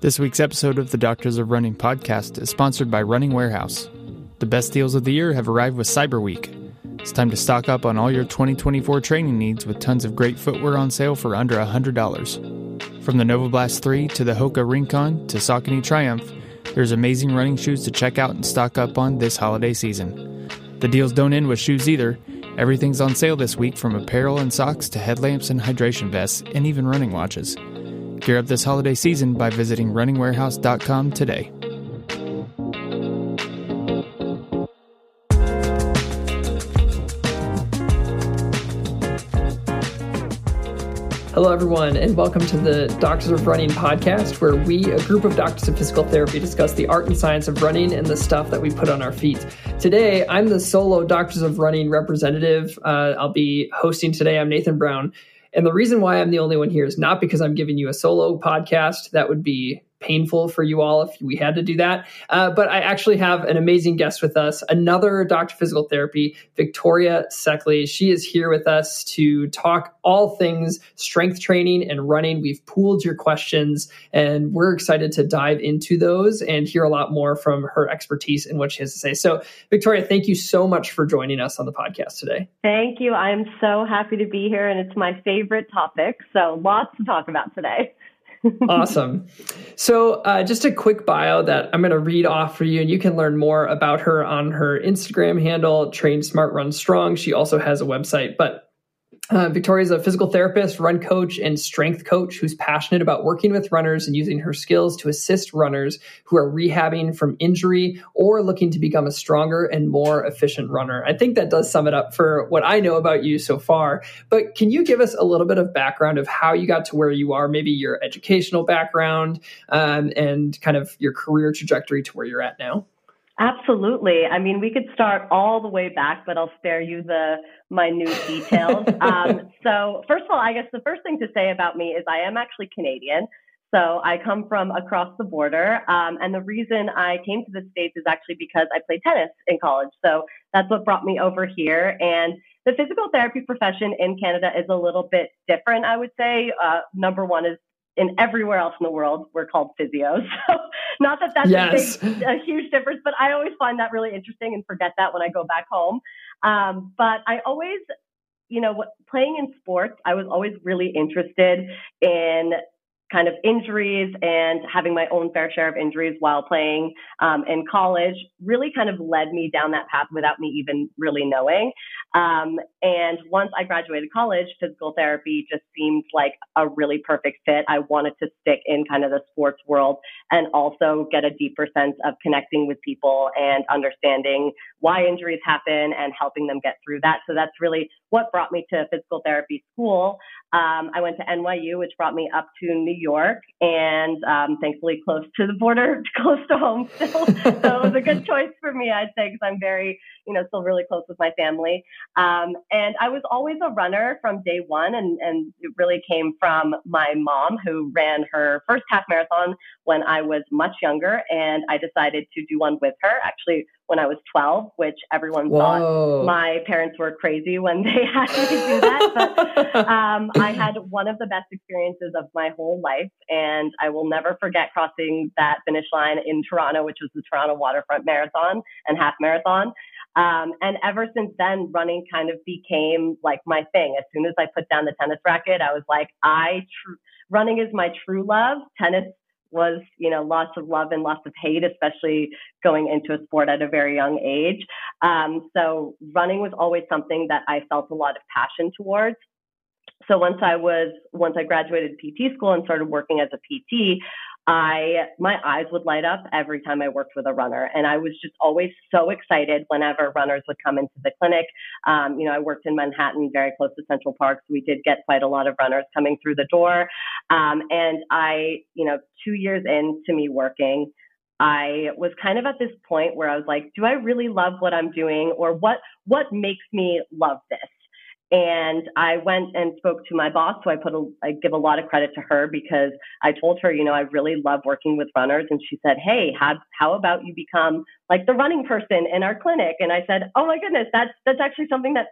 This week's episode of the Doctors of Running podcast is sponsored by Running Warehouse. The best deals of the year have arrived with Cyber Week. It's time to stock up on all your 2024 training needs with tons of great footwear on sale for under $100. From the Novablast 3 to the Hoka Rincon to Saucony Triumph, there's amazing running shoes to check out and stock up on this holiday season. The deals don't end with shoes either. Everything's on sale this week from apparel and socks to headlamps and hydration vests and even running watches. Gear up this holiday season by visiting runningwarehouse.com today. Hello, everyone, and welcome to the Doctors of Running podcast, where we, a group of doctors of physical therapy, discuss the art and science of running and the stuff that we put on our feet. Today, I'm the solo Doctors of Running representative. Uh, I'll be hosting today. I'm Nathan Brown. And the reason why I'm the only one here is not because I'm giving you a solo podcast. That would be painful for you all if we had to do that. Uh, but I actually have an amazing guest with us, another Doctor Physical Therapy, Victoria Sekely. She is here with us to talk all things strength training and running. We've pooled your questions and we're excited to dive into those and hear a lot more from her expertise and what she has to say. So, Victoria, thank you so much for joining us on the podcast today. Thank you. I'm so happy to be here and it's my favorite topic. So, lots to talk about today awesome. So, uh, just a quick bio that I'm going to read off for you, and you can learn more about her on her Instagram handle, Train Smart Run Strong. She also has a website, but uh, Victoria is a physical therapist, run coach, and strength coach who's passionate about working with runners and using her skills to assist runners who are rehabbing from injury or looking to become a stronger and more efficient runner. I think that does sum it up for what I know about you so far. But can you give us a little bit of background of how you got to where you are, maybe your educational background um, and kind of your career trajectory to where you're at now? Absolutely. I mean, we could start all the way back, but I'll spare you the minute details. um, so, first of all, I guess the first thing to say about me is I am actually Canadian. So, I come from across the border. Um, and the reason I came to the States is actually because I played tennis in college. So, that's what brought me over here. And the physical therapy profession in Canada is a little bit different, I would say. Uh, number one is in everywhere else in the world, we're called physios. So not that that's yes. a, big, a, huge difference, but I always find that really interesting and forget that when I go back home. Um, but I always, you know, playing in sports, I was always really interested in kind of injuries and having my own fair share of injuries while playing um, in college really kind of led me down that path without me even really knowing. Um, and once I graduated college, physical therapy just seemed like a really perfect fit. I wanted to stick in kind of the sports world and also get a deeper sense of connecting with people and understanding why injuries happen and helping them get through that. So that's really what brought me to physical therapy school. Um, I went to NYU, which brought me up to New York, and um, thankfully close to the border, close to home still. so it was a good choice for me, I'd say, because I'm very, you know, still really close with my family. Um, and I was always a runner from day one, and, and it really came from my mom, who ran her first half marathon when I was much younger, and I decided to do one with her. Actually, when I was 12, which everyone Whoa. thought my parents were crazy when they had me do that. But um, I had one of the best experiences of my whole life. And I will never forget crossing that finish line in Toronto, which was the Toronto Waterfront Marathon and Half Marathon. Um, and ever since then, running kind of became like my thing. As soon as I put down the tennis racket, I was like, I, tr- running is my true love. Tennis was, you know, lots of love and lots of hate, especially going into a sport at a very young age. Um, so running was always something that I felt a lot of passion towards. So once I was, once I graduated PT school and started working as a PT, I my eyes would light up every time I worked with a runner, and I was just always so excited whenever runners would come into the clinic. Um, you know, I worked in Manhattan, very close to Central Park, so we did get quite a lot of runners coming through the door. Um, and I, you know, two years into me working, I was kind of at this point where I was like, do I really love what I'm doing, or what what makes me love this? And I went and spoke to my boss, So I put a, I give a lot of credit to her because I told her, you know, I really love working with runners. And she said, Hey, how, how about you become like the running person in our clinic? And I said, Oh my goodness, that's, that's actually something that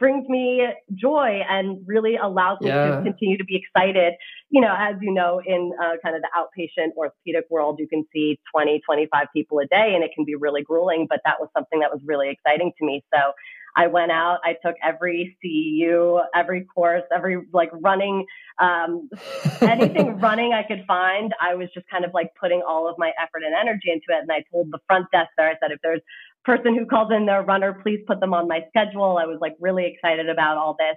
brings me joy and really allows me Yeah. to continue to be excited. You know, as you know, in uh, kind of the outpatient orthopedic world, you can see 20, 25 people a day and it can be really grueling, but that was something that was really exciting to me. So I went out, I took every CEU, every course, every like running, um, anything running I could find. I was just kind of like putting all of my effort and energy into it. And I told the front desk there, I said, if there's a person who calls in their runner, please put them on my schedule. I was like really excited about all this.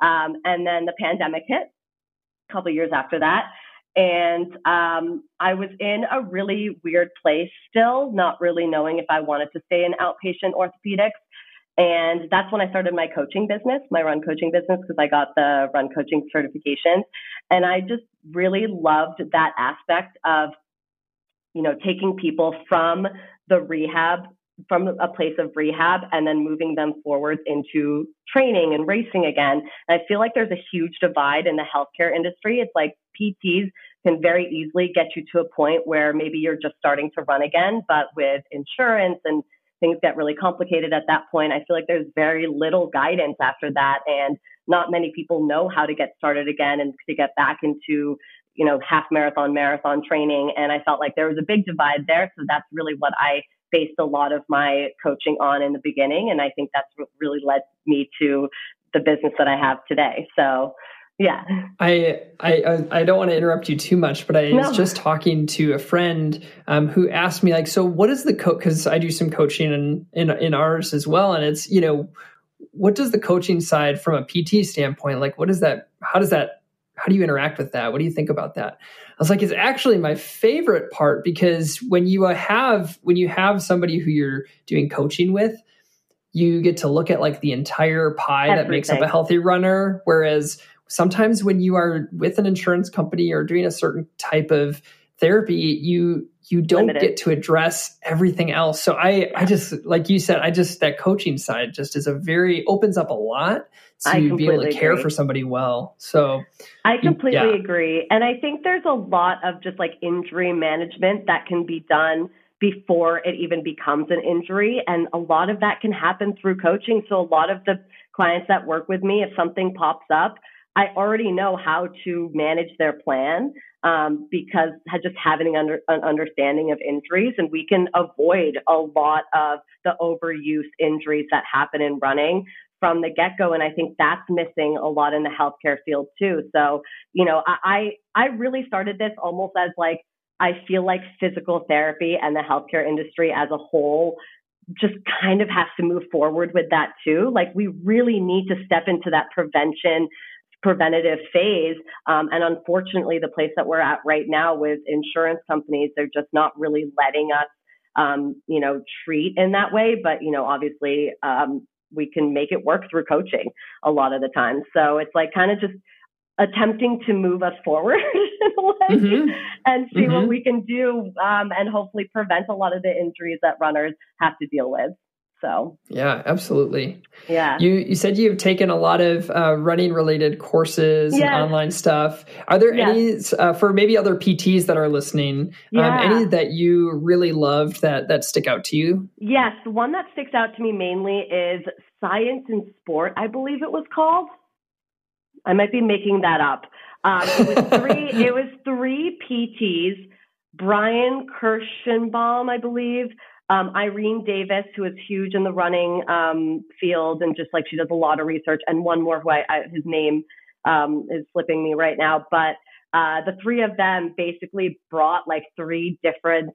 Um, and then the pandemic hit a couple years after that. And um, I was in a really weird place still, not really knowing if I wanted to stay in outpatient orthopedics. And that's when I started my coaching business, my run coaching business, because I got the run coaching certification. And I just really loved that aspect of, you know, taking people from the rehab, from a place of rehab, and then moving them forward into training and racing again. And I feel like there's a huge divide in the healthcare industry. It's like PTs can very easily get you to a point where maybe you're just starting to run again, but with insurance and things get really complicated at that point. I feel like there's very little guidance after that, and not many people know how to get started again and to get back into you know half marathon, marathon training. And I felt like there was a big divide there, so that's really what I based a lot of my coaching on in the beginning, and I think that's what really led me to the business that I have today. So. Yeah. I, I I don't want to interrupt you too much, but I No. was just talking to a friend um, who asked me like, so what is the coach? Because I do some coaching in, in in ours as well, and it's you know, what does the coaching side from a PT standpoint like? What is that? How does that? How do you interact with that? What do you think about that? I was like, it's actually my favorite part because when you have when you have somebody who you're doing coaching with, you get to look at like the entire pie that makes up a healthy runner, whereas sometimes when you are with an insurance company or doing a certain type of therapy you you don't Limited. get to address everything else so i i just like you said i just that coaching side just is a very opens up a lot to be able to care agree. for somebody well so I completely Yeah. agree. And I think there's a lot of just like injury management that can be done before it even becomes an injury. And a lot of that can happen through coaching. So a lot of the clients that work with me, if something pops up, I already know how to manage their plan um, because just having under, an understanding of injuries, and we can avoid a lot of the overuse injuries that happen in running from the get go. And I think that's missing a lot in the healthcare field too. So, you know, I, I really started this almost as like, I feel like physical therapy and the healthcare industry as a whole just kind of has to move forward with that too. Like, we really need to step into that prevention, preventative phase. Um, and unfortunately, the place that we're at right now with insurance companies, they're just not really letting us, um, you know, treat in that way. But, you know, obviously, um, we can make it work through coaching a lot of the time. So it's like kind of just attempting to move us forward in a way Mhm. and see what Mhm. we can do um, and hopefully prevent a lot of the injuries that runners have to deal with. So, yeah absolutely yeah. you you said you've taken a lot of uh, running related courses Yes. and online stuff are there Yes. any uh, for maybe other pts that are listening Yeah. um, any that you really loved that that stick out to you Yes, the one that sticks out to me mainly is Science and Sport, I believe it was called. I might be making that up. Um, it was three. it was three PTs. Brian Kirschenbaum, I believe. Um, Irene Davis, who is huge in the running um, field and just like she does a lot of research, and one more who I, I his name um, is slipping me right now. But uh, the three of them basically brought like three different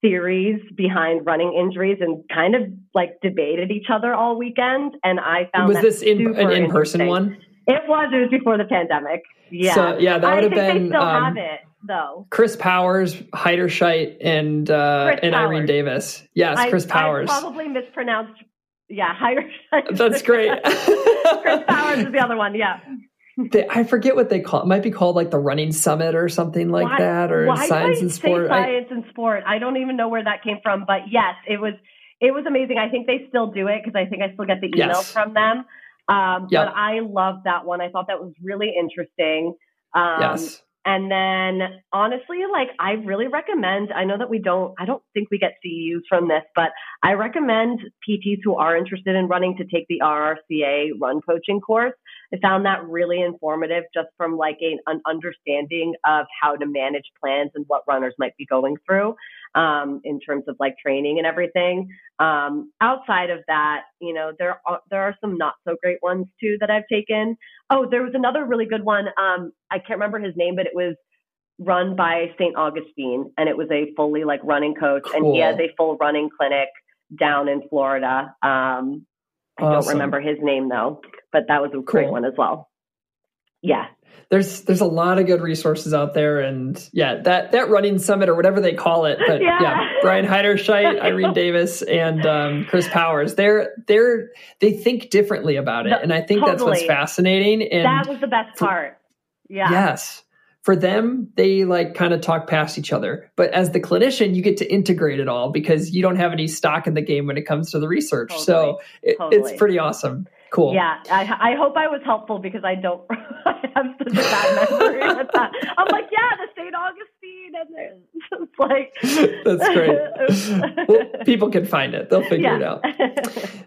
theories behind running injuries and kind of like debated each other all weekend. And I found was this in, an in-person one It was. It was before the pandemic. Yeah. So, yeah, that would have think been, They still um, have it though. chris powers heiderscheit and uh and irene davis yes I, chris powers I probably mispronounced. Yeah, higher. that's great Chris Powers is the other one. Yeah. They- i forget what they call it might be called like the running summit or something like why, that or science and sport Say I- science and sport. I don't even know where that came from, but yes, it was. It was amazing. I think they still do it because I think I still get the email Yes. from them. Um, Yep. But I love that one. I thought that was really interesting. Um, yes and then honestly, like I really recommend, I know that we don't, I don't think we get CEUs from this, but I recommend PTs who are interested in running to take the RRCA run coaching course. I found that really informative just from like an understanding of how to manage plans and what runners might be going through um, in terms of like training and everything. Um, outside of that, you know, there are, there are some not so great ones too that I've taken. Oh, there was another really good one. Um, I can't remember his name, but it was run by St. Augustine and it was a fully like running coach cool. and he has a full running clinic down in Florida. Um, I awesome. don't remember his name though, but that was a great one as well. Yeah. There's there's a lot of good resources out there and yeah that that running summit or whatever they call it but yeah, yeah brian heiderscheit irene davis and um, chris powers they're they're they think differently about it. And i think totally. that's what's fascinating and that was the best for, part. Yeah. Yes. For them they like kind of talk past each other. But as the clinician you get to integrate it all because you don't have any stock in the game when it comes to the research. Totally. so it, totally. it's pretty awesome Cool. Yeah, I, I hope I was helpful because I don't I have such a bad memory. I'm like, yeah, the St. Augustine, and it's like that's great. well, people can find it; they'll figure yeah. it out.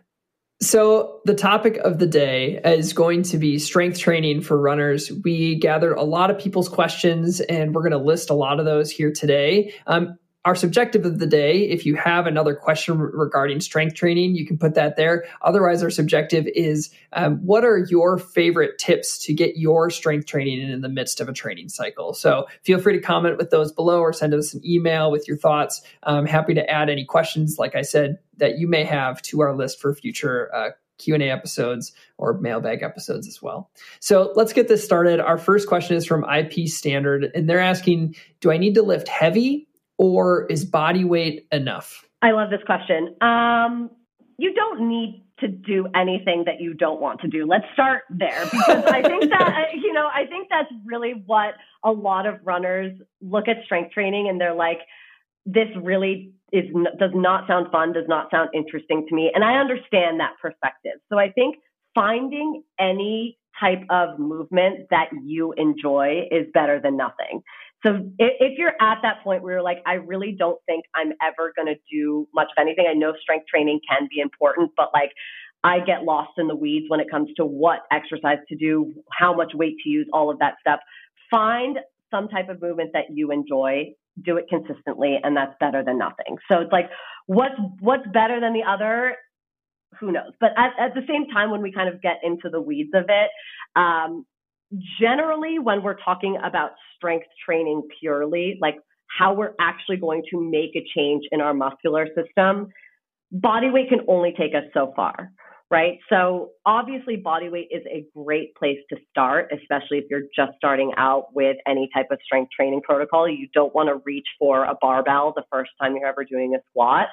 So, the topic of the day is going to be strength training for runners. We gathered a lot of people's questions and we're going to list a lot of those here today. Um, our subjective of the day, if you have another question regarding strength training, you can put that there. Otherwise, our subjective is um, what are your favorite tips to get your strength training in, in the midst of a training cycle? So feel free to comment with those below or send us an email with your thoughts. I'm happy to add any questions, like I said, that you may have to our list for future uh, Q&A episodes or mailbag episodes as well. So let's get this started. Our first question is from IP Standard and they're asking, do I need to lift heavy or is body weight enough? I love this question. Um, you don't need to do anything that you don't want to do. Let's start there because I think that you know I think that's really what a lot of runners look at strength training and they're like, this really is does not sound fun, does not sound interesting to me, and I understand that perspective. So I think finding any type of movement that you enjoy is better than nothing. So if, you're at that point where you're like, I really don't think I'm ever going to do much of anything. I know strength training can be important, but like I get lost in the weeds when it comes to what exercise to do, how much weight to use, all of that stuff. Find some type of movement that you enjoy, do it consistently, and that's better than nothing. So it's like, what's what's better than the other? Who knows? But at, at the same time, when we kind of get into the weeds of it, um, generally when we're talking about strength training purely, like how we're actually going to make a change in our muscular system, body weight can only take us so far, right? So obviously body weight is a great place to start, especially if you're just starting out with any type of strength training protocol. You don't want to reach for a barbell the first time you're ever doing a squat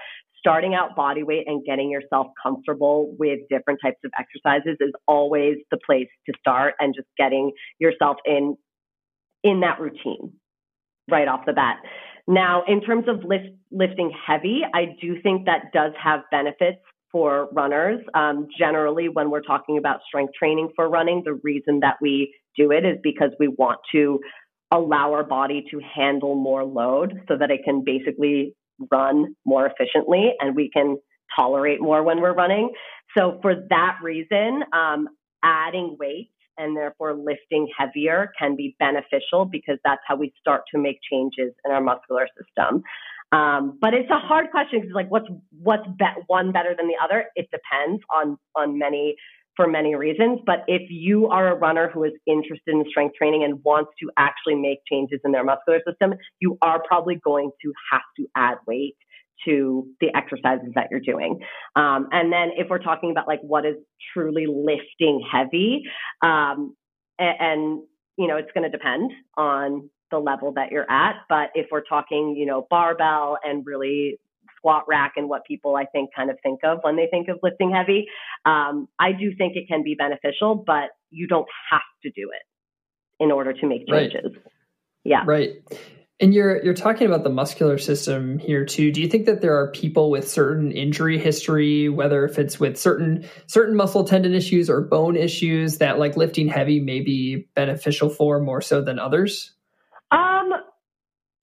starting out body weight and getting yourself comfortable with different types of exercises is always the place to start and just getting yourself in in that routine right off the bat. Now, in terms of lift, lifting heavy, I do think that does have benefits for runners. Um, generally, when we're talking about strength training for running, the reason that we do it is because we want to allow our body to handle more load so that it can basically run more efficiently and we can tolerate more when we're running. So for that reason, um, adding weight and therefore lifting heavier can be beneficial because that's how we start to make changes in our muscular system. Um, but it's a hard question because like what's what's be- one better than the other? It depends on on many for many reasons. But if you are a runner who is interested in strength training and wants to actually make changes in their muscular system, you are probably going to have to add weight to the exercises that you're doing. Um, and then if we're talking about like what is truly lifting heavy, um, and, and you know, it's going to depend on the level that you're at. But if we're talking, you know, barbell and really squat rack and what people I think kind of think of when they think of lifting heavy. Um, I do think it can be beneficial, but you don't have to do it in order to make changes. Right. Yeah. Right. And you're you're talking about the muscular system here too. Do you think that there are people with certain injury history, whether if it's with certain certain muscle tendon issues or bone issues, that like lifting heavy may be beneficial for more so than others? Um,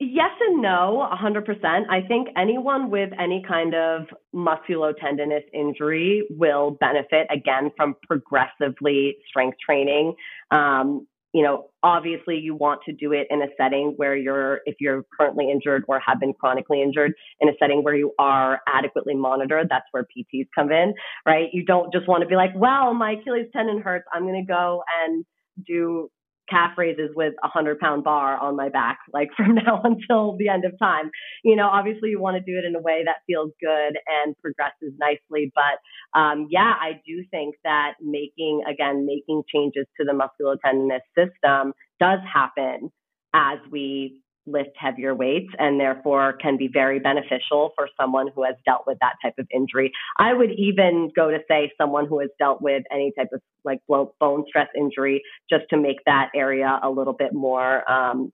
Yes and no, 100%. I think anyone with any kind of musculotendinous injury will benefit again from progressively strength training. Um, you know, obviously you want to do it in a setting where you're, if you're currently injured or have been chronically injured, in a setting where you are adequately monitored. That's where PTs come in, right? You don't just want to be like, well, my Achilles tendon hurts. I'm going to go and do calf raises with a hundred pound bar on my back, like from now until the end of time. You know, obviously you want to do it in a way that feels good and progresses nicely. But um, yeah, I do think that making, again, making changes to the musculotendinous system does happen as we lift heavier weights and therefore can be very beneficial for someone who has dealt with that type of injury. I would even go to say someone who has dealt with any type of like bone stress injury just to make that area a little bit more um,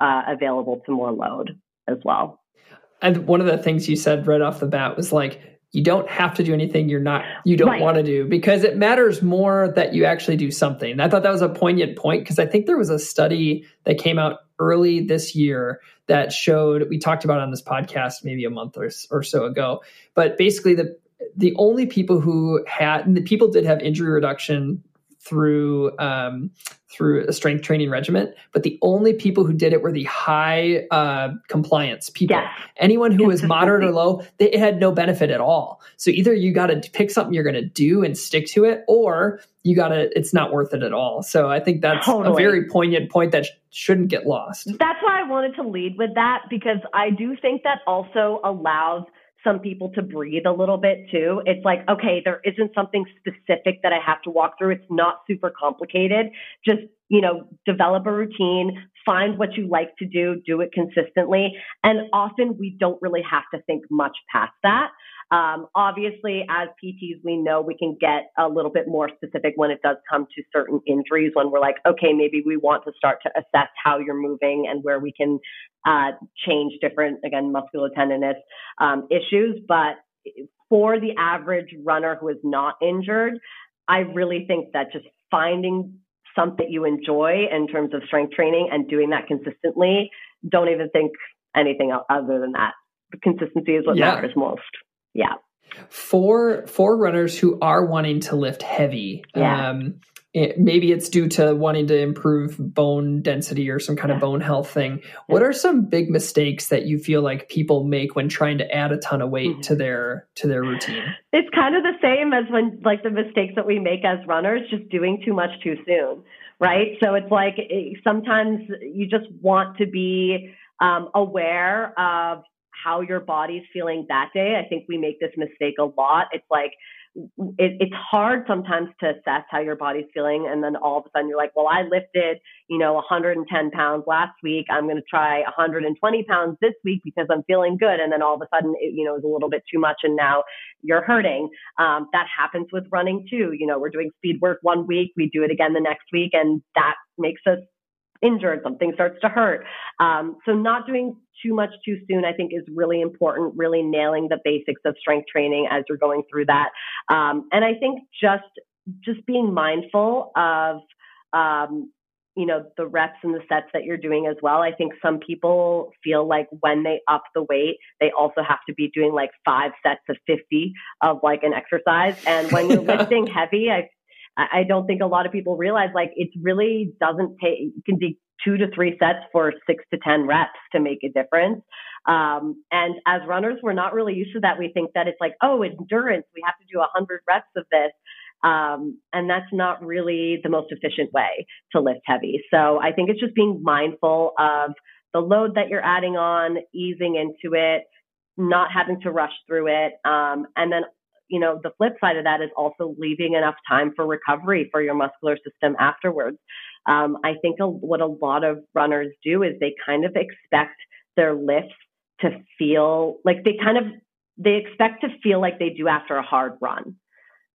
uh, available to more load as well. And one of the things you said right off the bat was like, you don't have to do anything you're not you don't right. want to do because it matters more that you actually do something. And I thought that was a poignant point because I think there was a study that came out early this year that showed we talked about on this podcast maybe a month or, or so ago but basically the the only people who had the people did have injury reduction through um, through a strength training regimen, but the only people who did it were the high uh, compliance people. Anyone who was moderate or low, they, had no benefit at all. So either you got to pick something you're going to do and stick to it, or you got to it's not worth it at all. So I think that's totally. a very poignant point that sh- shouldn't get lost. That's why I wanted to lead with that because I do think that also allows some people to breathe a little bit too. It's like, okay, there isn't something specific that I have to walk through. It's not super complicated. Just, you know, develop a routine, find what you like to do, do it consistently. And often we don't really have to think much past that. Um, obviously, as PTs, we know we can get a little bit more specific when it does come to certain injuries, when we're like, okay, maybe we want to start to assess how you're moving and where we can uh, change different, again, musculotendinous um, issues. But for the average runner who is not injured, I really think that just finding something you enjoy in terms of strength training and doing that consistently, don't even think anything other than that. Consistency is what yeah. matters most yeah for for runners who are wanting to lift heavy yeah. um it, maybe it's due to wanting to improve bone density or some kind yeah. of bone health thing what are some big mistakes that you feel like people make when trying to add a ton of weight mm-hmm. to their to their routine it's kind of the same as when like the mistakes that we make as runners just doing too much too soon right so it's like it, sometimes you just want to be um, aware of how your body's feeling that day. I think we make this mistake a lot. It's like, it, it's hard sometimes to assess how your body's feeling. And then all of a sudden you're like, well, I lifted, you know, 110 pounds last week. I'm going to try 120 pounds this week because I'm feeling good. And then all of a sudden, it, you know, is a little bit too much. And now you're hurting. Um, that happens with running too. You know, we're doing speed work one week, we do it again the next week. And that makes us injured, something starts to hurt. Um, so not doing too much too soon, I think is really important, really nailing the basics of strength training as you're going through that. Um, and I think just, just being mindful of, um, you know, the reps and the sets that you're doing as well. I think some people feel like when they up the weight, they also have to be doing like five sets of 50 of like an exercise. And when you're lifting heavy, I I don't think a lot of people realize like it really doesn't take, it can be two to three sets for six to 10 reps to make a difference. Um, and as runners, we're not really used to that. We think that it's like, oh, endurance, we have to do a 100 reps of this. Um, and that's not really the most efficient way to lift heavy. So I think it's just being mindful of the load that you're adding on, easing into it, not having to rush through it, um, and then you know, the flip side of that is also leaving enough time for recovery for your muscular system afterwards. Um, I think a, what a lot of runners do is they kind of expect their lifts to feel like they kind of they expect to feel like they do after a hard run.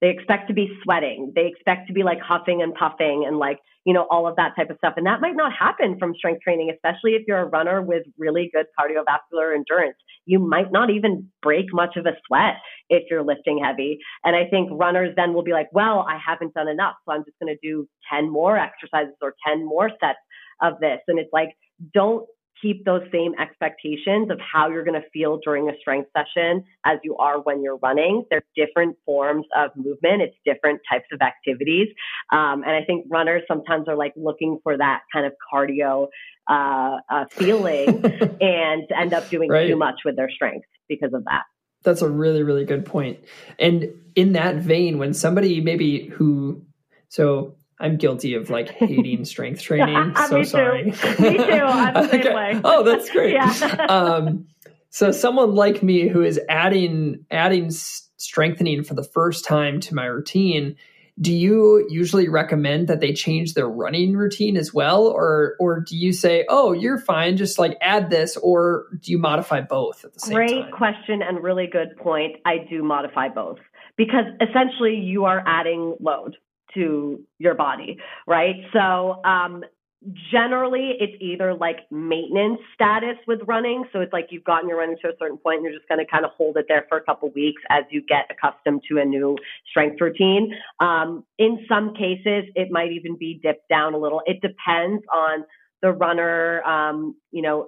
They expect to be sweating. They expect to be like huffing and puffing and like, you know, all of that type of stuff. And that might not happen from strength training, especially if you're a runner with really good cardiovascular endurance. You might not even break much of a sweat if you're lifting heavy. And I think runners then will be like, well, I haven't done enough. So I'm just going to do 10 more exercises or 10 more sets of this. And it's like, don't keep those same expectations of how you're going to feel during a strength session as you are when you're running. There's different forms of movement. It's different types of activities. Um, and I think runners sometimes are like looking for that kind of cardio uh, uh, feeling and end up doing right. too much with their strength because of that. That's a really, really good point. And in that vein, when somebody maybe who, so I'm guilty of like hating strength training. so Me sorry. Me too. I'm the same okay. way. Oh, that's great. yeah. um, so someone like me who is adding adding strengthening for the first time to my routine, do you usually recommend that they change their running routine as well, or or do you say, oh, you're fine, just like add this, or do you modify both at the same Great time? Great question and really good point. I do modify both because essentially you are adding load to your body, right? So, um, generally it's either like maintenance status with running. So it's like you've gotten your running to a certain point and you're just going to kind of hold it there for a couple weeks as you get accustomed to a new strength routine. Um, in some cases, it might even be dipped down a little. It depends on the runner, um, you know,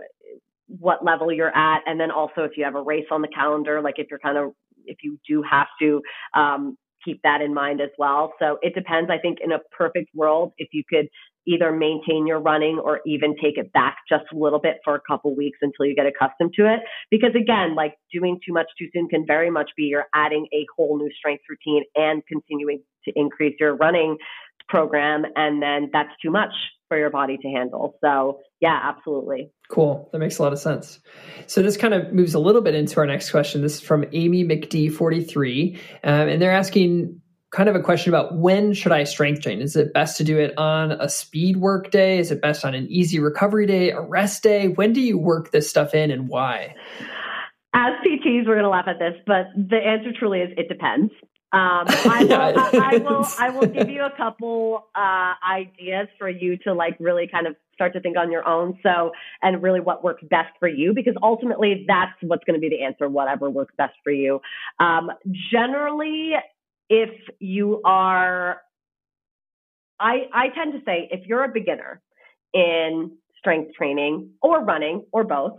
what level you're at. And then also if you have a race on the calendar, like if you're kind of if you do have to um, keep that in mind as well. So it depends. I think in a perfect world, if you could either maintain your running or even take it back just a little bit for a couple weeks until you get accustomed to it. Because again, like doing too much too soon can very much be you're adding a whole new strength routine and continuing to increase your running program. And then that's too much for your body to handle. So yeah, absolutely. Cool. That makes a lot of sense. So this kind of moves a little bit into our next question. This is from Amy McD43, um, and they're asking kind of a question about when should I strength train? Is it best to do it on a speed work day? Is it best on an easy recovery day, a rest day? When do you work this stuff in and why? As PTs, we're going to laugh at this, but the answer truly is it depends. Um, I, will, I, I, will. I will give you a couple uh, ideas for you to like really kind of start to think on your own. So, and really what works best for you, because ultimately that's what's going to be the answer. Whatever works best for you. Um, generally, if you are, I I tend to say if you're a beginner in strength training or running or both,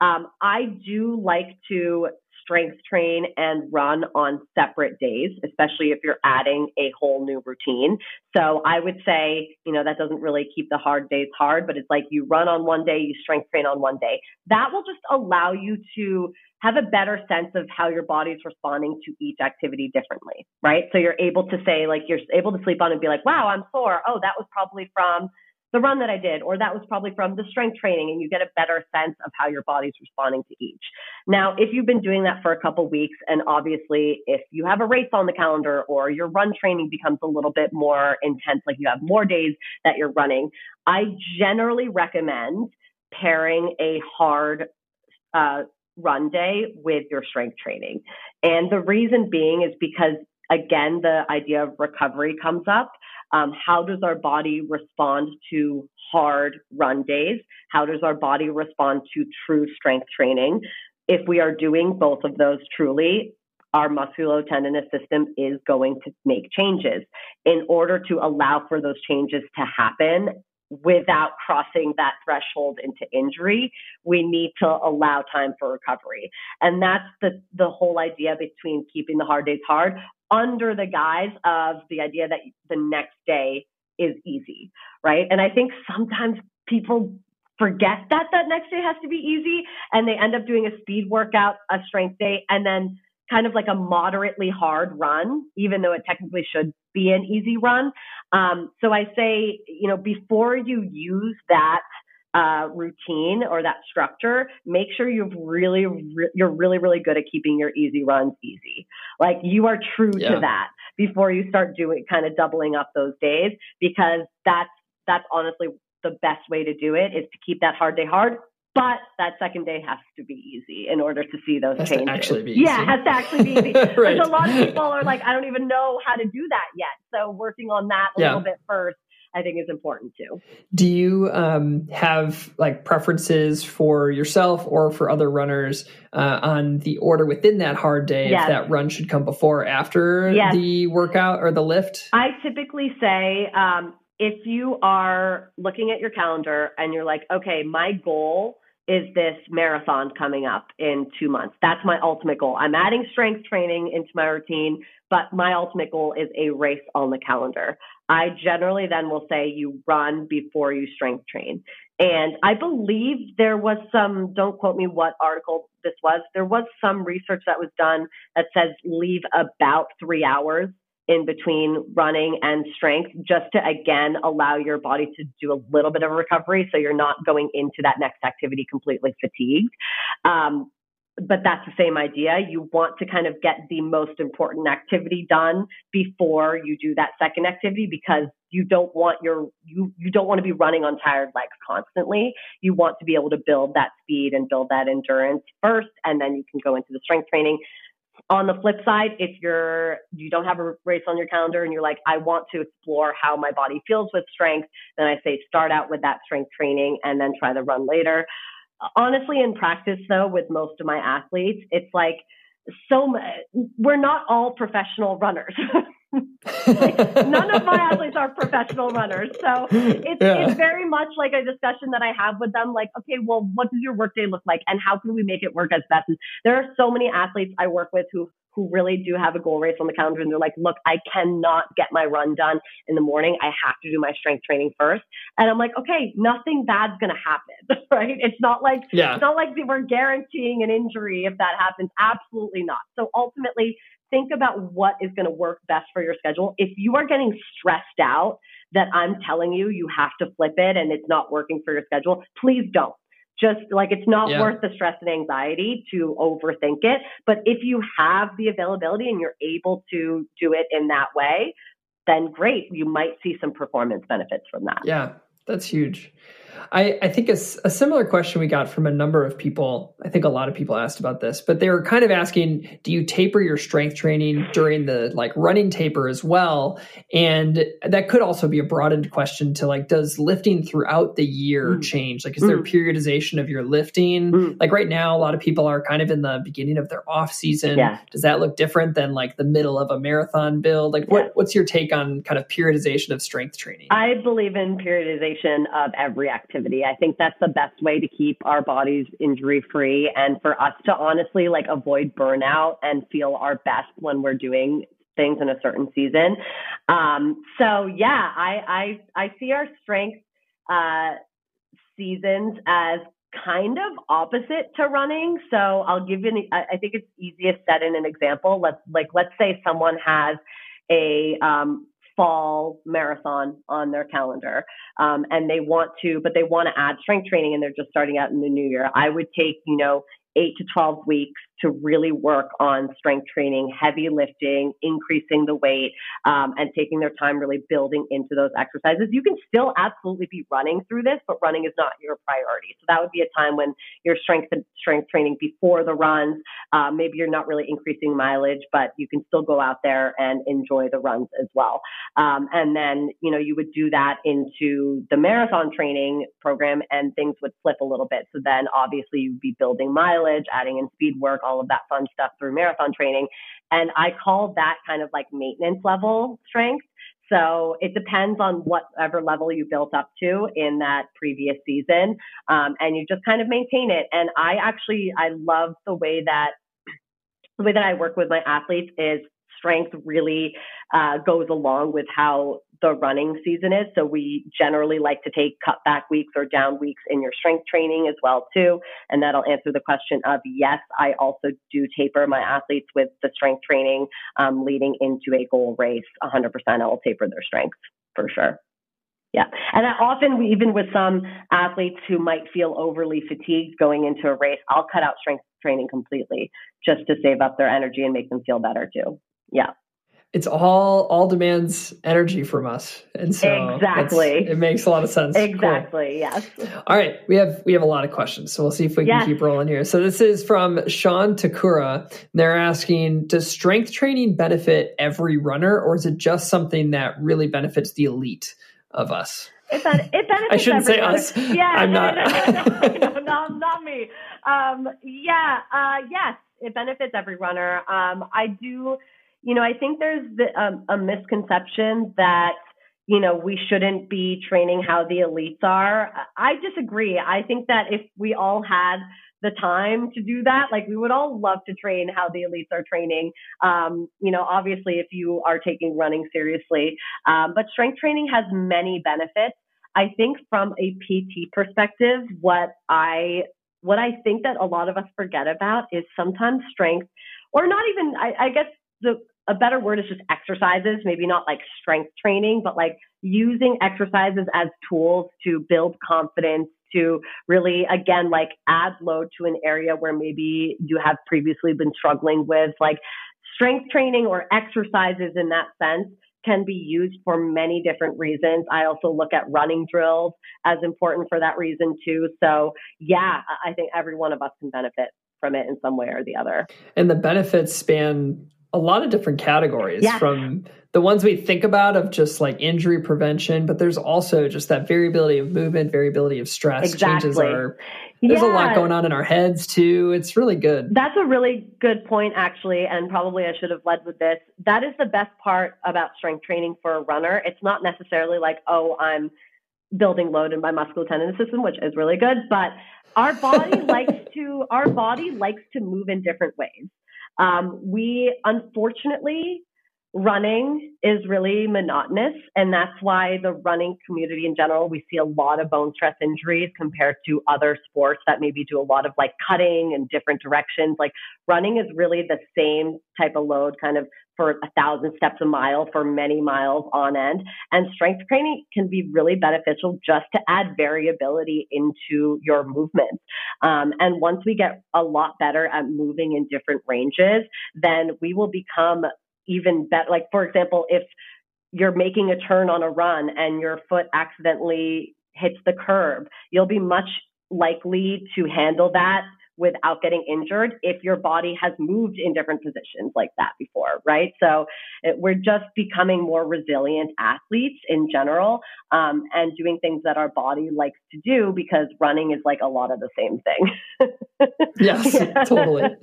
um, I do like to strength train and run on separate days, especially if you're adding a whole new routine. So I would say, you know, that doesn't really keep the hard days hard, but it's like you run on one day, you strength train on one day. That will just allow you to have a better sense of how your body's responding to each activity differently, right? So you're able to say, like, you're able to sleep on and be like, wow, I'm sore. Oh, that was probably from the run that I did, or that was probably from the strength training, and you get a better sense of how your body's responding to each. Now, if you've been doing that for a couple weeks, and obviously if you have a race on the calendar or your run training becomes a little bit more intense, like you have more days that you're running, I generally recommend pairing a hard uh, run day with your strength training. And the reason being is because, again, the idea of recovery comes up. Um, how does our body respond to hard run days? How does our body respond to true strength training? If we are doing both of those truly, our musculotendinous system is going to make changes. In order to allow for those changes to happen without crossing that threshold into injury, we need to allow time for recovery. And that's the, the whole idea between keeping the hard days hard under the guise of the idea that the next day is easy, right? And I think sometimes people forget that that next day has to be easy and they end up doing a speed workout, a strength day, and then kind of like a moderately hard run, even though it technically should be an easy run. Um, so I say, you know, before you use that uh, routine or that structure, make sure you've really, re- you're really, really good at keeping your easy runs easy. Like you are true yeah. to that before you start doing kind of doubling up those days because that's that's honestly the best way to do it is to keep that hard day hard. But that second day has to be easy in order to see those has changes. actually be easy. Yeah, has to actually be easy. right. There's a lot of people are like, I don't even know how to do that yet. So working on that a yeah. little bit first I think is important too. Do you um, have like preferences for yourself or for other runners uh, on the order within that hard day? Yes. If that run should come before or after yes. the workout or the lift? I typically say um, if you are looking at your calendar and you're like, okay, my goal is this marathon coming up in two months. That's my ultimate goal. I'm adding strength training into my routine, but my ultimate goal is a race on the calendar. I generally then will say you run before you strength train. And I believe there was some, don't quote me what article this was, there was some research that was done that says leave about three hours in between running and strength just to again allow your body to do a little bit of recovery so you're not going into that next activity completely fatigued. Um, but that's the same idea. You want to kind of get the most important activity done before you do that second activity because you don't want your you you don't want to be running on tired legs constantly. You want to be able to build that speed and build that endurance first and then you can go into the strength training. On the flip side, if you're you don't have a race on your calendar and you're like I want to explore how my body feels with strength, then I say start out with that strength training and then try the run later honestly, in practice, though, with most of my athletes, it's like so we're not all professional runners. like, none of my athletes are professional runners. So it's, yeah. it's very much like a discussion that I have with them like, okay, well, what does your workday look like and how can we make it work as best? And there are so many athletes I work with who who really do have a goal race on the calendar and they're like, look, I cannot get my run done in the morning. I have to do my strength training first. And I'm like, okay, nothing bad's going to happen, right? It's not like, yeah. it's not like we're guaranteeing an injury if that happens. Absolutely not. So ultimately, think about what is going to work best for your schedule. If you are getting stressed out that I'm telling you you have to flip it and it's not working for your schedule, please don't just like it's not yeah. worth the stress and anxiety to overthink it. But if you have the availability and you're able to do it in that way, then great. You might see some performance benefits from that. Yeah, that's huge. I, I think a, a, similar question we got from a number of people. I think a lot of people asked about this, but they were kind of asking, do you taper your strength training during the like running taper as well? And that could also be a broadened question to like, does lifting throughout the year mm. change? Like, is mm. there periodization of your lifting? Mm. Like right now, a lot of people are kind of in the beginning of their off season. Yeah. Does that look different than like the middle of a marathon build? Like, what, what's your take on kind of periodization of strength training? I believe in periodization of every activity. I think that's the best way to keep our bodies injury free and for us to honestly like avoid burnout and feel our best when we're doing things in a certain season. Um, so yeah, I, I, I see our strength, uh, seasons as kind of opposite to running. So I'll give you, an, I think it's easiest set in an example. Let's like, let's say someone has a, um, fall marathon on their calendar um, and they want to but they want to add strength training and they're just starting out in the new year. I would take you know eight to 12 weeks to really work on strength training, heavy lifting, increasing the weight, um, and taking their time really building into those exercises. You can still absolutely be running through this, but running is not your priority. So that would be a time when you're strength strength training before the runs. Uh, maybe you're not really increasing mileage, but you can still go out there and enjoy the runs as well. Um, and then you know you would do that into the marathon training program, and things would flip a little bit. So then obviously you'd be building mileage, adding in speed work all of that fun stuff through marathon training. And I call that kind of like maintenance level strength. So it depends on whatever level you built up to in that previous season. Um, and you just kind of maintain it. And I actually, I love the way that, the way that I work with my athletes is strength really uh, goes along with how the running season is. So we generally like to take cutback weeks or down weeks in your strength training as well too. And that'll answer the question of yes, I also do taper my athletes with the strength training um, leading into a goal race. 100% I will taper their strength for sure. Yeah. And I often, even with some athletes who might feel overly fatigued going into a race, I'll cut out strength training completely just to save up their energy and make them feel better too. Yeah it's all all demands energy from us and so exactly it makes a lot of sense exactly cool. yes all right we have we have a lot of questions so we'll see if we yes. can keep rolling here so this is from sean takura they're asking does strength training benefit every runner or is it just something that really benefits the elite of us it, ben- it benefits I shouldn't say runner. us. Yeah, I'm not. no, no, no, not me. Um, yeah, uh, yes, it benefits every runner. Um, I do you know, I think there's the, um, a misconception that you know, we shouldn't be training how the elites are. I disagree. I think that if we all had the time to do that, like we would all love to train how the elites are training. Um, you know, obviously, if you are taking running seriously, um, but strength training has many benefits. I think from a PT perspective, what I what I think that a lot of us forget about is sometimes strength, or not even. I, I guess the a better word is just exercises, maybe not like strength training, but like using exercises as tools to build confidence, to really, again, like add load to an area where maybe you have previously been struggling with, like strength training or exercises in that sense can be used for many different reasons. I also look at running drills as important for that reason too. So yeah, I think every one of us can benefit from it in some way or the other. And the benefits span a lot of different categories yes. from the ones we think about of just like injury prevention, but there's also just that variability of movement, variability of stress exactly. changes our there's yeah. a lot going on in our heads too. It's really good. That's a really good point, actually. And probably I should have led with this. That is the best part about strength training for a runner. It's not necessarily like, oh, I'm building load in my musculotendinous system, which is really good. But our body likes to, our body likes to move in different ways. Um, we unfortunately running is really monotonous and that's why the running community in general we see a lot of bone stress injuries compared to other sports that maybe do a lot of like cutting in different directions. Like running is really the same type of load kind of for a thousand steps a mile for many miles on end. And strength training can be really beneficial just to add variability into your movement um, and once we get a lot better at moving in different ranges then we will become even better. Like, for example, if you're making a turn on a run and your foot accidentally hits the curb, you'll be much likely to handle that without getting injured if your body has moved in different positions like that before, right? So it, we're just becoming more resilient athletes in general um, and doing things that our body likes to do because running is like a lot of the same thing. yes, yeah. totally.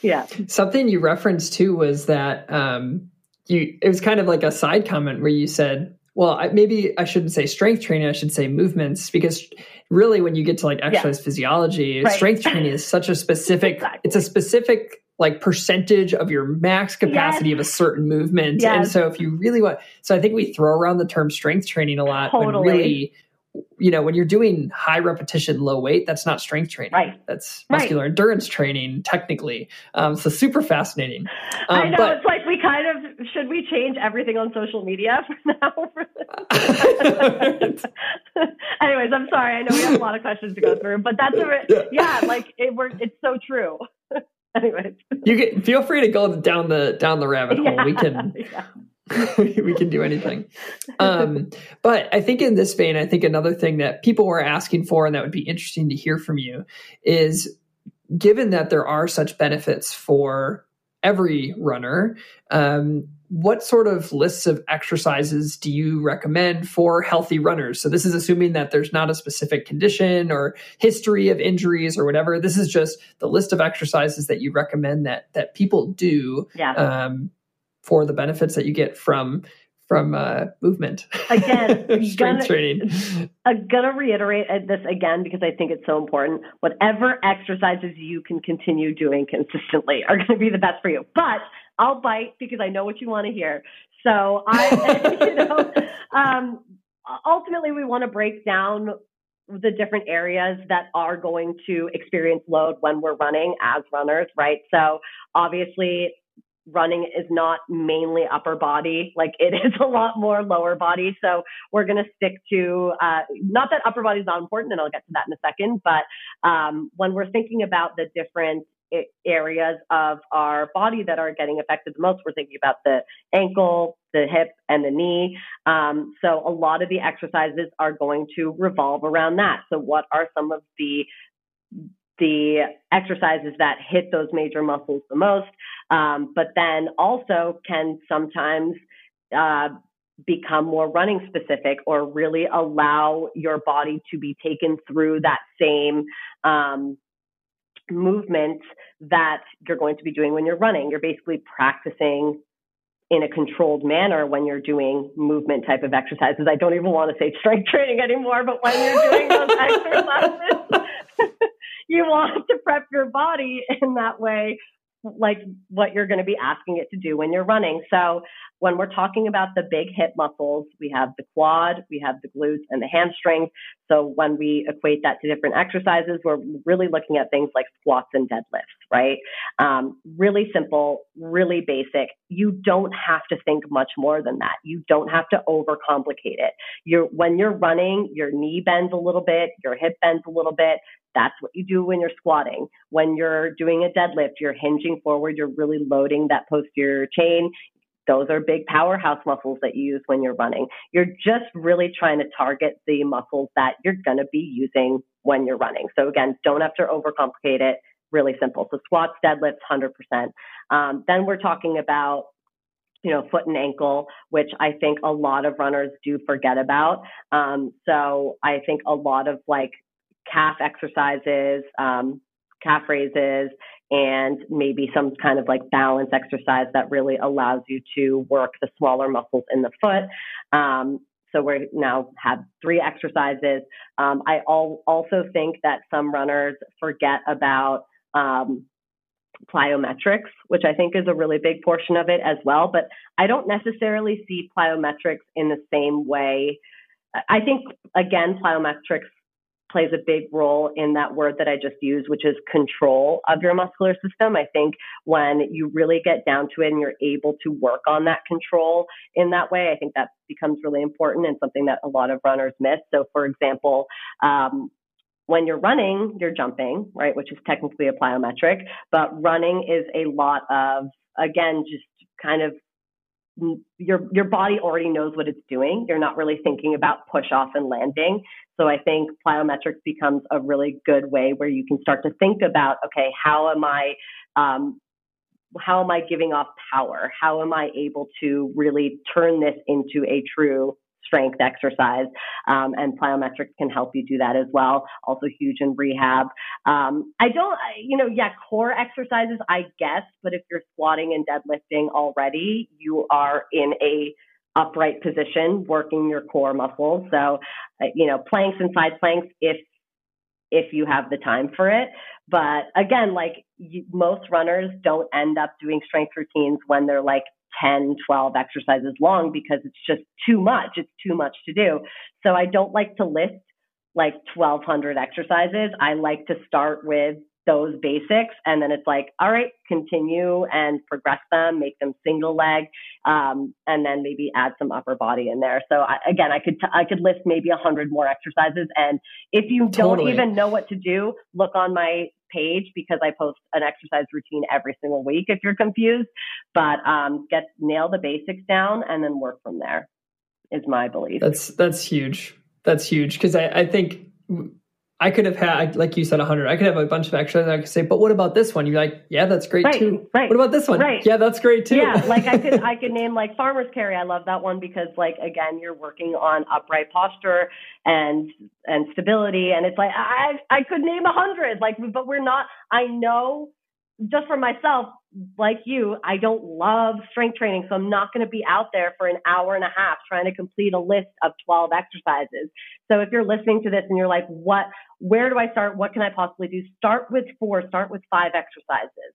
Yeah. Something you referenced too was that um, you, it was kind of like a side comment where you said, well, I, maybe I shouldn't say strength training. I should say movements because really, when you get to like exercise yeah. physiology, right. strength training is such a specific. exactly. It's a specific like percentage of your max capacity yes. of a certain movement. Yes. And so, if you really want, so I think we throw around the term strength training a lot, totally. but really you know, when you're doing high repetition, low weight, that's not strength training. Right. That's muscular right. endurance training, technically. Um, so super fascinating. Um, I know. But, it's like we kind of should we change everything on social media for now? Anyways, I'm sorry. I know we have a lot of questions to go through, but that's a yeah, like it works. It's so true. Anyways, you can feel free to go down the down the rabbit hole. Yeah, we can. Yeah we can do anything. Um, but I think in this vein, I think another thing that people were asking for and that would be interesting to hear from you is given that there are such benefits for every runner, um, what sort of lists of exercises do you recommend for healthy runners? So this is assuming that there's not a specific condition or history of injuries or whatever. This is just the list of exercises that you recommend that that people do yeah. um, for the benefits that you get from from uh, movement. Again, strength gonna, training. I'm gonna reiterate this again because I think it's so important. Whatever exercises you can continue doing consistently are going to be the best for you. But I'll bite because I know what you want to hear. So I, you know, um, ultimately we want to break down the different areas that are going to experience load when we're running as runners, right? So obviously running is not mainly upper body like it is a lot more lower body. So we're going to stick to uh, not that upper body is not important and i'll get to that in a second but um, when we're thinking about the different areas of our body that are getting affected the most we're thinking about the ankle the hip and the knee. Um, so a lot of the exercises are going to revolve around that. So what are some of the the exercises that hit those major muscles the most, um, but then also can sometimes uh, become more running specific or really allow your body to be taken through that same um, movement that you're going to be doing when you're running. You're basically practicing in a controlled manner when you're doing movement type of exercises. I don't even want to say strength training anymore, but when you're doing those exercises, you want to prep your body in that way like what you're going to be asking it to do when you're running. So when we're talking about the big hip muscles, we have the quad, we have the glutes and the hamstrings. So when we equate that to different exercises, we're really looking at things like squats and deadlifts, right? Um, really simple, really basic. You don't have to think much more than that. You don't have to overcomplicate it. You're, when you're running, your knee bends a little bit, your hip bends a little bit. That's what you do when you're squatting. When you're doing a deadlift, you're hinging forward, you're really loading that posterior chain. Those are big powerhouse muscles that you use when you're running. You're just really trying to target the muscles that you're going to be using when you're running. So again, don't have to overcomplicate it. Really simple. So squats, deadlifts, 100%. Um, then we're talking about you know, foot and ankle, which I think a lot of runners do forget about. Um, so I think a lot of like calf exercises, um, calf raises, and maybe some kind of like balance exercise that really allows you to work the smaller muscles in the foot. Um, so we now have three exercises. Um, I al- also think that some runners forget about um, plyometrics, which I think is a really big portion of it as well. But I don't necessarily see plyometrics in the same way. I think, again, plyometrics plays a big role in that word that I just used, which is control of your muscular system. I think when you really get down to it and you're able to work on that control in that way, I think that becomes really important and something that a lot of runners miss. So, for example, um, when you're running, you're jumping, right, which is technically a plyometric, but running is a lot of, again, just kind of your your body already knows what it's doing. You're not really thinking about push off and landing. So I think plyometrics becomes a really good way where you can start to think about, okay, how am I um, how am I giving off power? How am I able to really turn this into a true strength exercise. Um, and plyometrics can help you do that as well. Also huge in rehab. Um, I don't, you know, yeah, core exercises, I guess, but if you're squatting and deadlifting already, you are in a upright position working your core muscles. So, uh, you know, planks and side planks if if you have the time for it. But again, like you, most runners don't end up doing strength routines when they're like 10, 12 exercises long because it's just too much. It's too much to do. So I don't like to list like 1200 exercises. I like to start with those basics and then it's like all right continue and progress them make them single leg um, and then maybe add some upper body in there so I, again i could t- I could list maybe a hundred more exercises and if you totally. don't even know what to do look on my page because I post an exercise routine every single week if you're confused. But um, get nail the basics down and then work from there is my belief. That's that's huge. That's huge because I, I think I could have had, like you said, 100. I could have a bunch of extras. I could say, but what about this one? You're like, yeah, that's great right, too. Right. What about this one? Right. Yeah, that's great too. Yeah, like I could, I could name like farmer's carry. I love that one because, like, again, you're working on upright posture and and stability, and it's like I I could name a hundred, like, but we're not. I know just for myself, like you, I don't love strength training, so I'm not going to be out there for an hour and a half trying to complete a list of 12 exercises. So if you're listening to this and you're like, what, where do I start? What can I possibly do? Start with four, start with five exercises.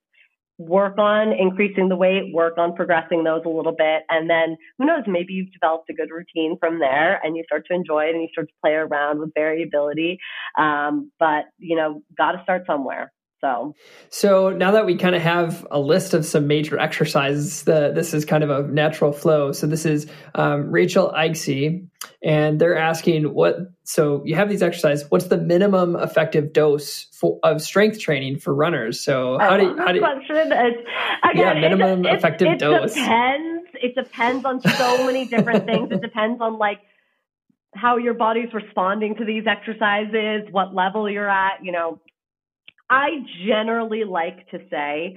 Work on increasing the weight, work on progressing those a little bit. And then who knows, maybe you've developed a good routine from there and you start to enjoy it and you start to play around with variability. Um, but, you know, got to start somewhere. So, so now that we kind of have a list of some major exercises, the, this is kind of a natural flow. So this is um, Rachel Eigsey, and they're asking what. So you have these exercises. What's the minimum effective dose for, of strength training for runners? So how do you, how do you, question? It's, again, yeah, minimum it, effective it, dose. It depends. It depends on so many different things. It depends on like how your body's responding to these exercises, what level you're at. You know, I generally like to say,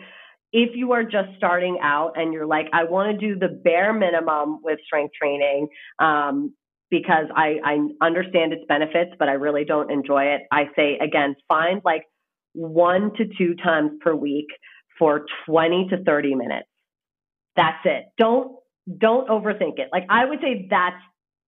if you are just starting out and you're like, I want to do the bare minimum with strength training, um, because I, I understand its benefits, but I really don't enjoy it. I say again, find like one to two times per week for 20 to 30 minutes. That's it. Don't don't overthink it. Like I would say that's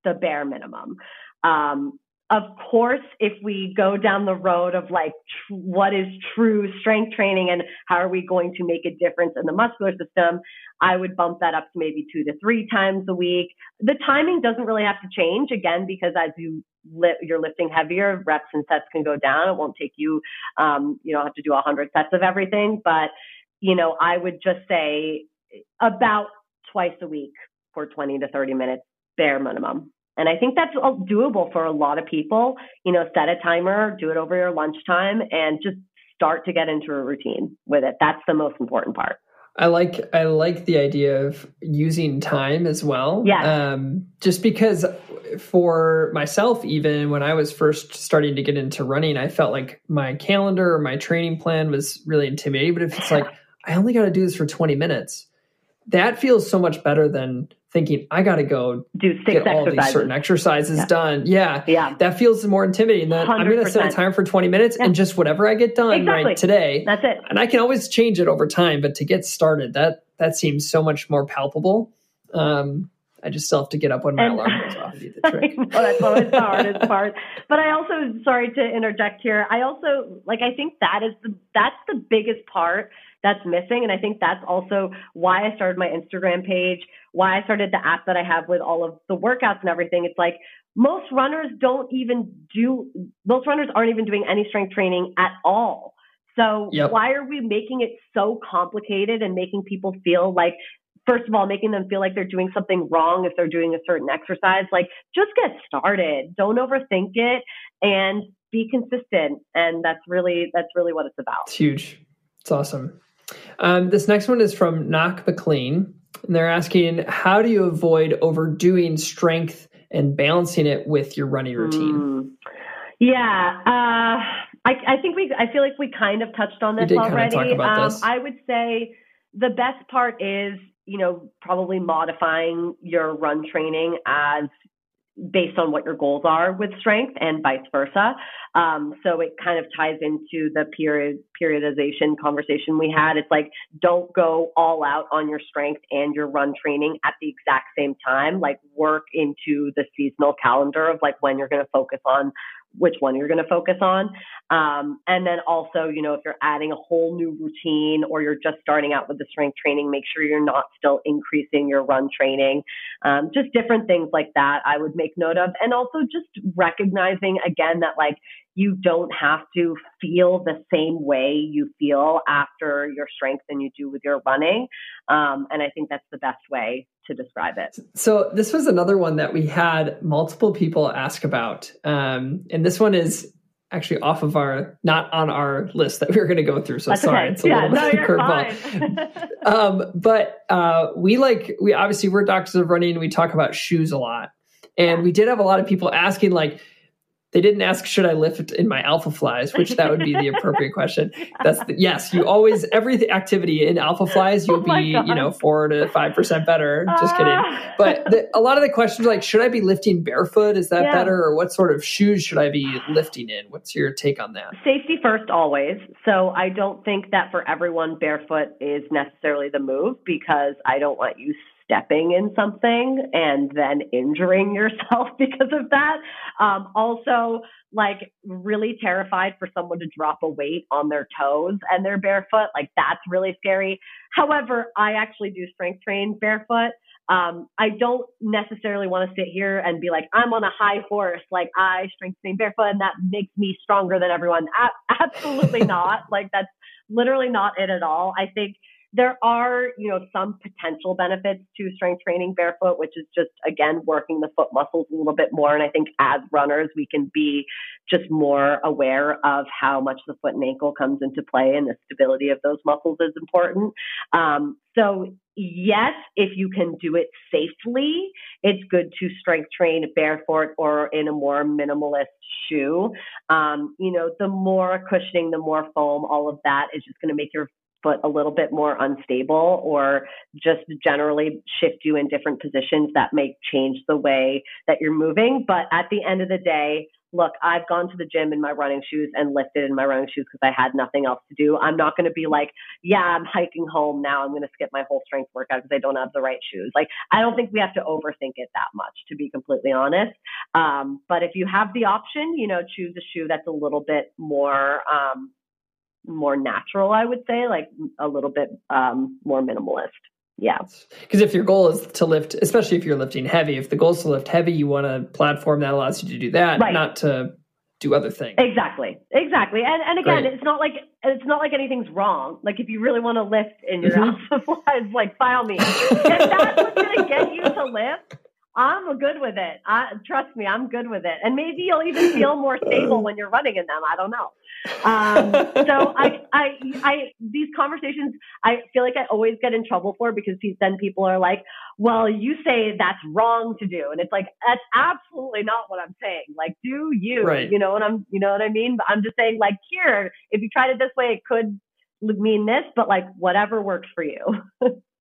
the bare minimum. Um, of course, if we go down the road of like tr- what is true strength training and how are we going to make a difference in the muscular system, I would bump that up to maybe two to three times a week. The timing doesn't really have to change again because as you li- you're lifting heavier, reps and sets can go down. It won't take you, um, you don't have to do a hundred sets of everything, but you know, I would just say about twice a week for 20 to 30 minutes, bare minimum. And I think that's doable for a lot of people. You know, set a timer, do it over your lunchtime, and just start to get into a routine with it. That's the most important part. I like I like the idea of using time as well. Yeah. Um, just because for myself, even when I was first starting to get into running, I felt like my calendar or my training plan was really intimidating. But if it's like I only got to do this for 20 minutes, that feels so much better than thinking I got to go do six get all these certain exercises yeah. done. Yeah, yeah, that feels more intimidating. Than i am going to set a time for 20 minutes yeah. and just whatever I get done exactly. right today. That's it. And I can always change it over time, but to get started, that that seems so much more palpable. Um, I just still have to get up when my and, alarm goes off. To do the trick. well, that's always the hardest part. But I also, sorry to interject here. I also like. I think that is the that's the biggest part that's missing. And I think that's also why I started my Instagram page, why I started the app that I have with all of the workouts and everything. It's like most runners don't even do, most runners aren't even doing any strength training at all. So yep. why are we making it so complicated and making people feel like first of all, making them feel like they're doing something wrong if they're doing a certain exercise. Like, just get started. Don't overthink it and be consistent. And that's really that's really what it's about. It's huge. It's awesome. Um, this next one is from Knock McLean, and they're asking, how do you avoid overdoing strength and balancing it with your running routine? Mm. Yeah, uh, I, I, think we. I feel like we kind of touched on this already. Um, this. I would say the best part is, you know, probably modifying your run training as based on what your goals are with strength and vice versa. Um, so it kind of ties into the period periodization conversation we had. It's like don't go all out on your strength and your run training at the exact same time. Like work into the seasonal calendar of like when you're going to focus on which one you're going to focus on. Um, and then also, you know, if you're adding a whole new routine or you're just starting out with the strength training, make sure you're not still increasing your run training. Um, just different things like that I would make note of. And also just recognizing again that like you don't have to feel the same way you feel after your strength than you do with your running. Um, and I think that's the best way to describe it. So this was another one that we had multiple people ask about. Um, and this one is actually off of our, not on our list that we were going to go through. So That's sorry, okay. it's a yeah, little no, bit of curveball. um, but uh, we like, we obviously we're doctors of running. We talk about shoes a lot. And we did have a lot of people asking like, they didn't ask should I lift in my Alphaflys, which that would be the appropriate question. That's the, yes, you always every activity in Alphaflys, you'll oh be you know four to five percent better. Just kidding. Ah. But the, a lot of the questions are like should I be lifting barefoot? Is that yeah. better, or what sort of shoes should I be lifting in? What's your take on that? Safety first, always. So I don't think that for everyone barefoot is necessarily the move because I don't want you stepping in something and then injuring yourself because of that. Um, also, like really terrified for someone to drop a weight on their toes and they're barefoot. Like that's really scary. However, I actually do strength train barefoot. Um, I don't necessarily want to sit here and be like, I'm on a high horse, like I strength train barefoot, and that makes me stronger than everyone. A- absolutely not. Like that's literally not it at all. I think there are, you know, some potential benefits to strength training barefoot, which is just again working the foot muscles a little bit more. And I think as runners, we can be just more aware of how much the foot and ankle comes into play, and the stability of those muscles is important. Um, so yes, if you can do it safely, it's good to strength train barefoot or in a more minimalist shoe. Um, you know, the more cushioning, the more foam, all of that is just going to make your foot a little bit more unstable or just generally shift you in different positions that may change the way that you're moving. But at the end of the day, look, I've gone to the gym in my running shoes and lifted in my running shoes because I had nothing else to do. I'm not going to be like, yeah, I'm hiking home now. I'm going to skip my whole strength workout because I don't have the right shoes. Like, I don't think we have to overthink it that much, to be completely honest. Um, but if you have the option, you know, choose a shoe that's a little bit more, um, more natural, I would say, like a little bit um, more minimalist. Yeah. Because if your goal is to lift, especially if you're lifting heavy, if the goal is to lift heavy, you want a platform that allows you to do that, right. not to do other things. Exactly. Exactly. And and again, Great. it's not like it's not like anything's wrong. Like if you really want to lift in your mm-hmm. house supplies, like file me. if that's what's gonna get you to lift, I'm good with it. I, trust me, I'm good with it. And maybe you'll even feel more stable when you're running in them. I don't know. Um, so I, I, I, these conversations, I feel like I always get in trouble for because then people are like, well, you say that's wrong to do. And it's like, that's absolutely not what I'm saying. Like, do you, right. you know what I'm, you know what I mean? But I'm just saying like, here, if you tried it this way, it could mean this, but like whatever works for you.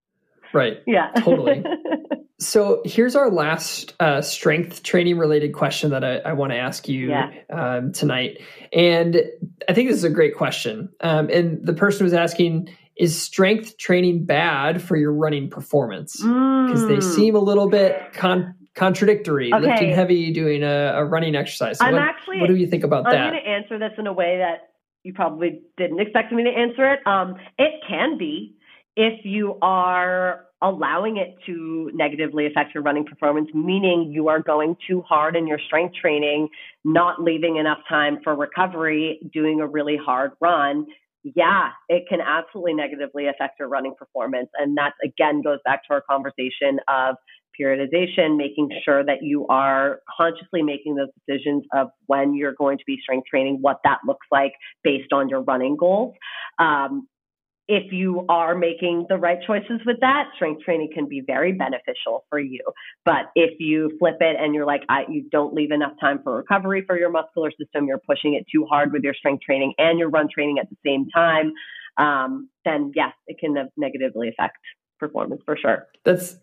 right. Yeah. Totally. So here's our last uh, strength training related question that I, I want to ask you yeah. um, tonight. And I think this is a great question. Um, and the person was asking, is strength training bad for your running performance? Because mm. they seem a little bit con- contradictory, okay. lifting heavy, doing a, a running exercise. So I'm what, actually, what do you think about I'm that? I'm going to answer this in a way that you probably didn't expect me to answer it. Um, it can be if you are allowing it to negatively affect your running performance, meaning you are going too hard in your strength training, not leaving enough time for recovery, doing a really hard run, yeah, it can absolutely negatively affect your running performance. And that again goes back to our conversation of periodization, making sure that you are consciously making those decisions of when you're going to be strength training, what that looks like based on your running goals. Um, if you are making the right choices with that, strength training can be very beneficial for you. But if you flip it and you're like, I, you don't leave enough time for recovery for your muscular system, you're pushing it too hard with your strength training and your run training at the same time, um, then yes, it can negatively affect performance for sure. That's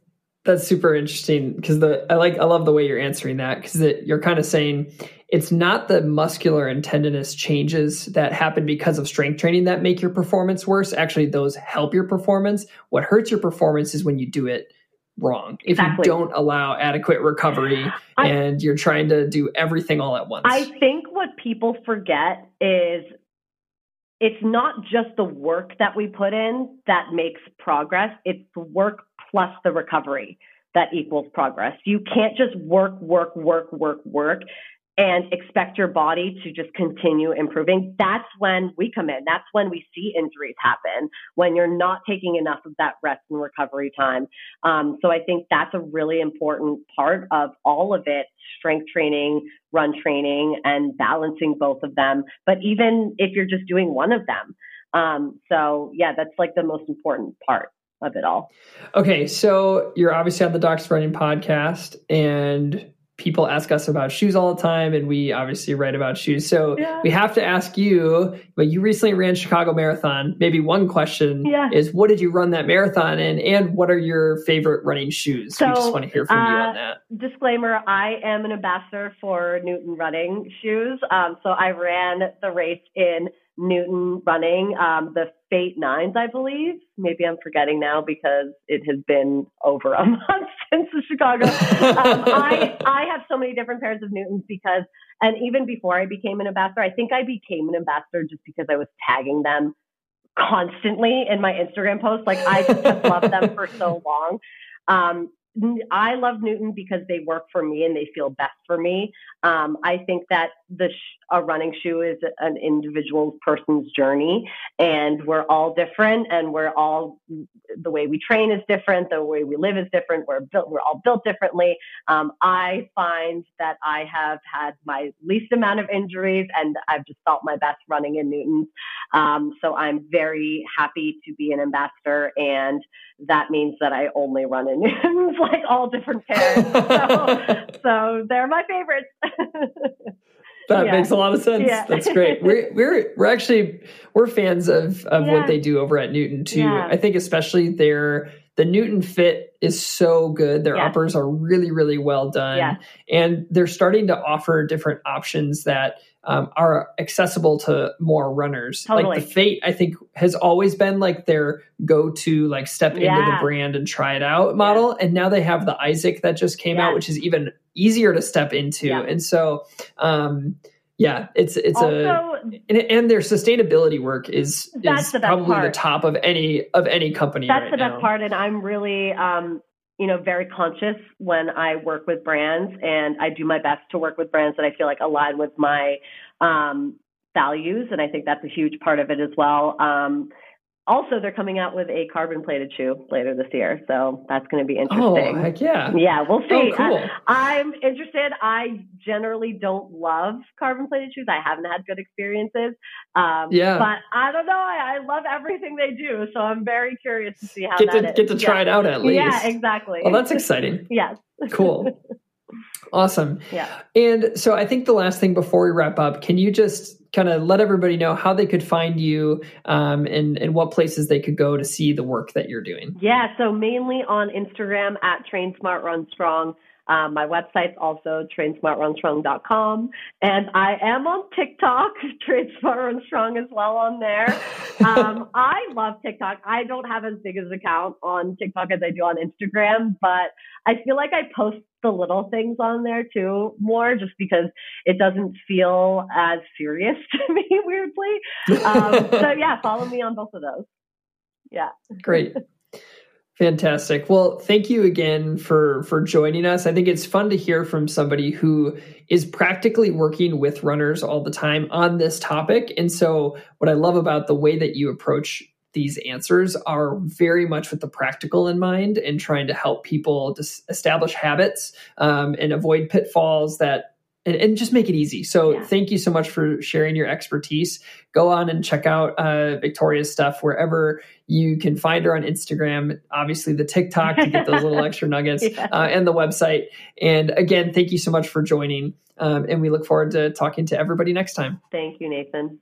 that's super interesting because the I like I love the way you're answering that because you're kind of saying it's not the muscular and tendinous changes that happen because of strength training that make your performance worse. Actually, those help your performance. What hurts your performance is when you do it wrong. If exactly. you don't allow adequate recovery I, and you're trying to do everything all at once. I think what people forget is it's not just the work that we put in that makes progress, it's the work plus the recovery that equals progress. You can't just work, work, work, work, work and expect your body to just continue improving, that's when we come in. That's when we see injuries happen, when you're not taking enough of that rest and recovery time. Um, so I think that's a really important part of all of it strength training, run training, and balancing both of them. But even if you're just doing one of them. Um, so yeah, that's like the most important part of it all. Okay, so you're obviously on the Docs Running podcast, and people ask us about shoes all the time and we obviously write about shoes so yeah. we have to ask you but you recently ran chicago marathon maybe one question yeah. is what did you run that marathon in and what are your favorite running shoes so, we just want to hear from uh, you on uh, that disclaimer i am an ambassador for newton running shoes um, so i ran the race in Newton running, um, the Fate Nines, I believe. Maybe I'm forgetting now because it has been over a month since the Chicago. Um, I I have so many different pairs of Newtons because, and even before I became an ambassador, I think I became an ambassador just because I was tagging them constantly in my Instagram posts. Like I just have loved them for so long. Um, I love Newton because they work for me and they feel best for me. Um, I think that the sh- a running shoe is an individual person's journey, and we're all different, and we're all the way we train is different, the way we live is different. We're built, we're all built differently. Um, I find that I have had my least amount of injuries, and I've just felt my best running in Newtons. Um, so I'm very happy to be an ambassador, and that means that I only run in Newtons, like all different pairs. So, so they're my favorites. that yeah. makes a lot of sense. Yeah. That's great. We're we're we're actually we're fans of of yeah. what they do over at Newton too. I think especially their the Newton fit is so good. Their uppers are really really well done, and they're starting to offer different options that um, are accessible to more runners. Totally. Like the Fate, I think, has always been like their go-to, like step into the brand and try it out model. And now they have the Isaac that just came out, which is even easier to step into. And so, um, yeah, it's it's also, a and, and, their sustainability work is is the probably part. the top of any of any company. That's right the best part, and I'm really um, you know, very conscious when I work with brands, and I do my best to work with brands that I feel like align with my um, values, and I think that's a huge part of it as well. Um, also, they're coming out with a carbon plated shoe later this year, so that's going to be interesting. Oh, heck yeah! Yeah, we'll see. Oh, cool. I, am interested. I generally don't love carbon plated shoes. I haven't had good experiences. Um, yeah, but I don't know. I, I, love everything they do, so I'm very curious to see how get to is. get to try yeah. it out at least. Yeah, exactly. Well, that's exciting. yes. Cool. Awesome. Yeah. And so I think the last thing before we wrap up, can you just kind of let everybody know how they could find you um, and, and what places they could go to see the work that you're doing? Yeah. So mainly on Instagram at Train Smart Run Strong. Um, my website's also trainsmartrunstrong.com. And I am on TikTok, Train Smart Run Strong as well on there. Um, I love TikTok. I don't have as big an account on TikTok as I do on Instagram, but I feel like I post the little things on there too more just because it doesn't feel as serious to me weirdly. Um, so yeah, follow me on both of those. Yeah. Great. Fantastic. Well, thank you again for for joining us. I think it's fun to hear from somebody who is practically working with runners all the time on this topic. And so what I love about the way that you approach these answers are very much with the practical in mind and trying to help people establish habits um, and avoid pitfalls that and, and, just make it easy. So yeah. thank you so much for sharing your expertise. Go on and check out uh, Victoria's stuff wherever you can find her on Instagram, obviously the TikTok to get those little extra nuggets, yeah. uh, and the website. And again, thank you so much for joining. Um, and we look forward to talking to everybody next time. Thank you, Nathan.